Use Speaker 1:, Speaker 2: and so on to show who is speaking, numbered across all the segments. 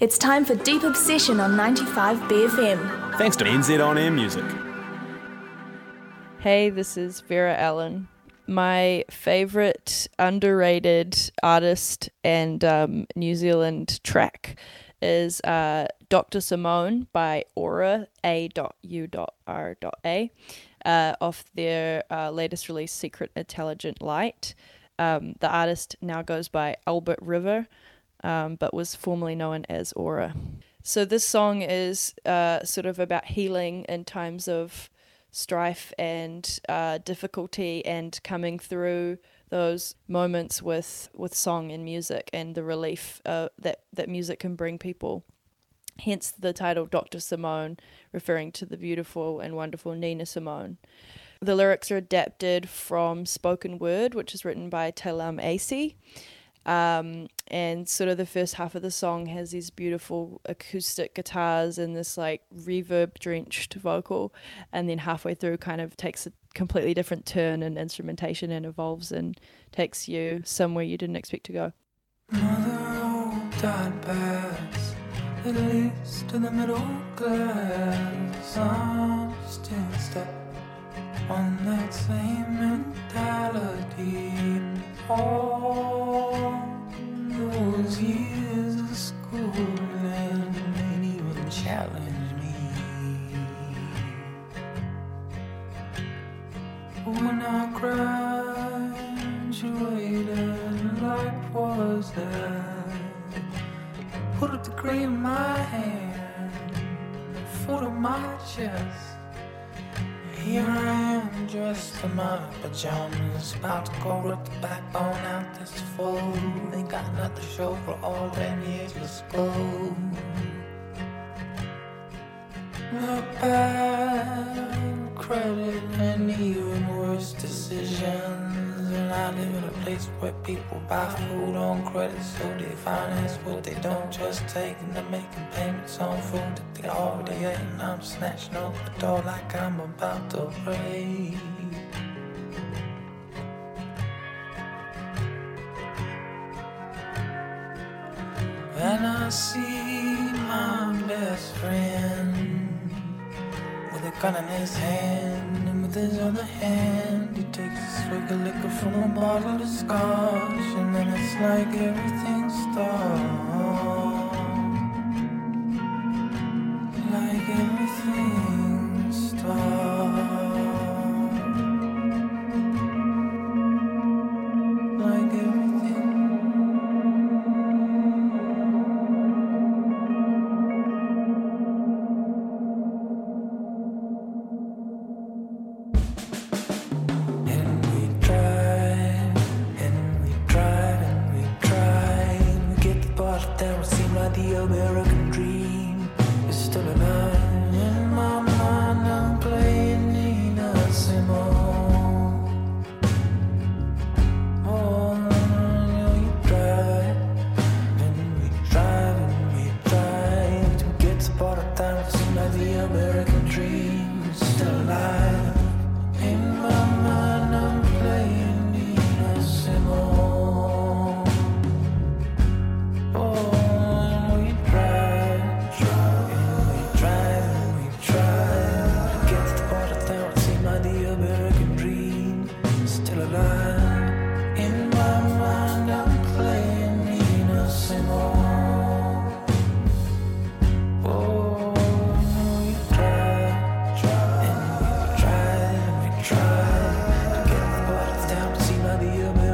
Speaker 1: It's time for Deep Obsession on 95 BFM.
Speaker 2: Thanks to NZ On Air Music.
Speaker 3: Hey, this is Vera Allen. My favorite underrated artist and um, New Zealand track is uh, Dr. Simone by Aura A.U.R.A. Uh, off their uh, latest release, Secret Intelligent Light. Um, the artist now goes by Albert River um, but was formerly known as Aura. So this song is uh, sort of about healing in times of strife and uh, difficulty and coming through those moments with with song and music and the relief uh, that that music can bring people. Hence the title Dr. Simone, referring to the beautiful and wonderful Nina Simone. The lyrics are adapted from spoken word, which is written by Talam Acey. Um, and sort of the first half of the song has these beautiful acoustic guitars and this like reverb drenched vocal. And then halfway through kind of takes a completely different turn in instrumentation and evolves and takes you somewhere you didn't expect to go.
Speaker 4: At Put a degree in my hand, foot on my chest. Dressed in my pajamas, about to go rip the backbone out this fool. Ain't got nothing to show for all them years of school. Look bad credit even worse decisions. And I live in a place where people buy food on credit, so they finance what they don't just take. And they're making payments on food that they already ate. And I'm snatching off the door like I'm about to break. And I see my best friend with a gun in his hand, with his other hand, he takes a swig of liquor from a bottle of scotch, and then it's like everything stops. the human.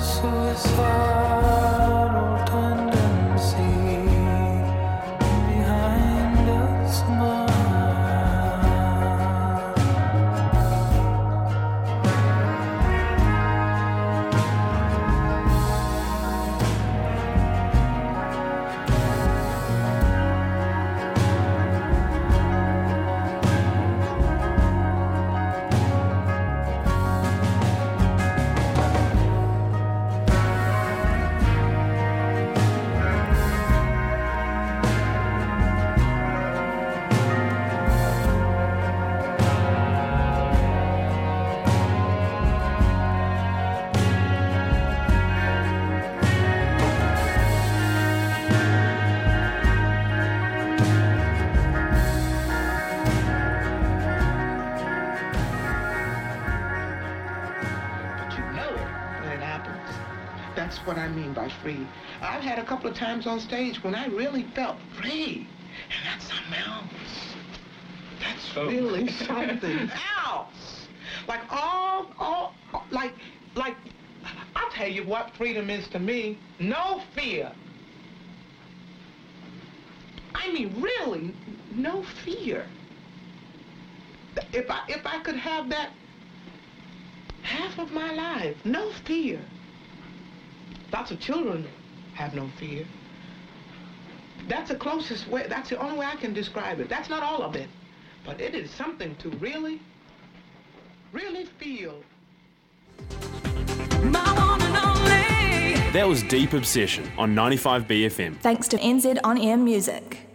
Speaker 2: suicide what I mean by free. I've had a couple of times on stage when I really felt free. And that's something else. That's oh. really something else. Like all, all, like, like, I'll tell you what freedom is to me. No fear. I mean, really, no fear. If I, if I could have that half of my life, no fear. Lots of children have no fear. That's the closest way, that's the only way I can describe it. That's not all of it, but it is something to really, really feel.
Speaker 5: That was Deep Obsession on 95BFM.
Speaker 1: Thanks to NZ On Air Music.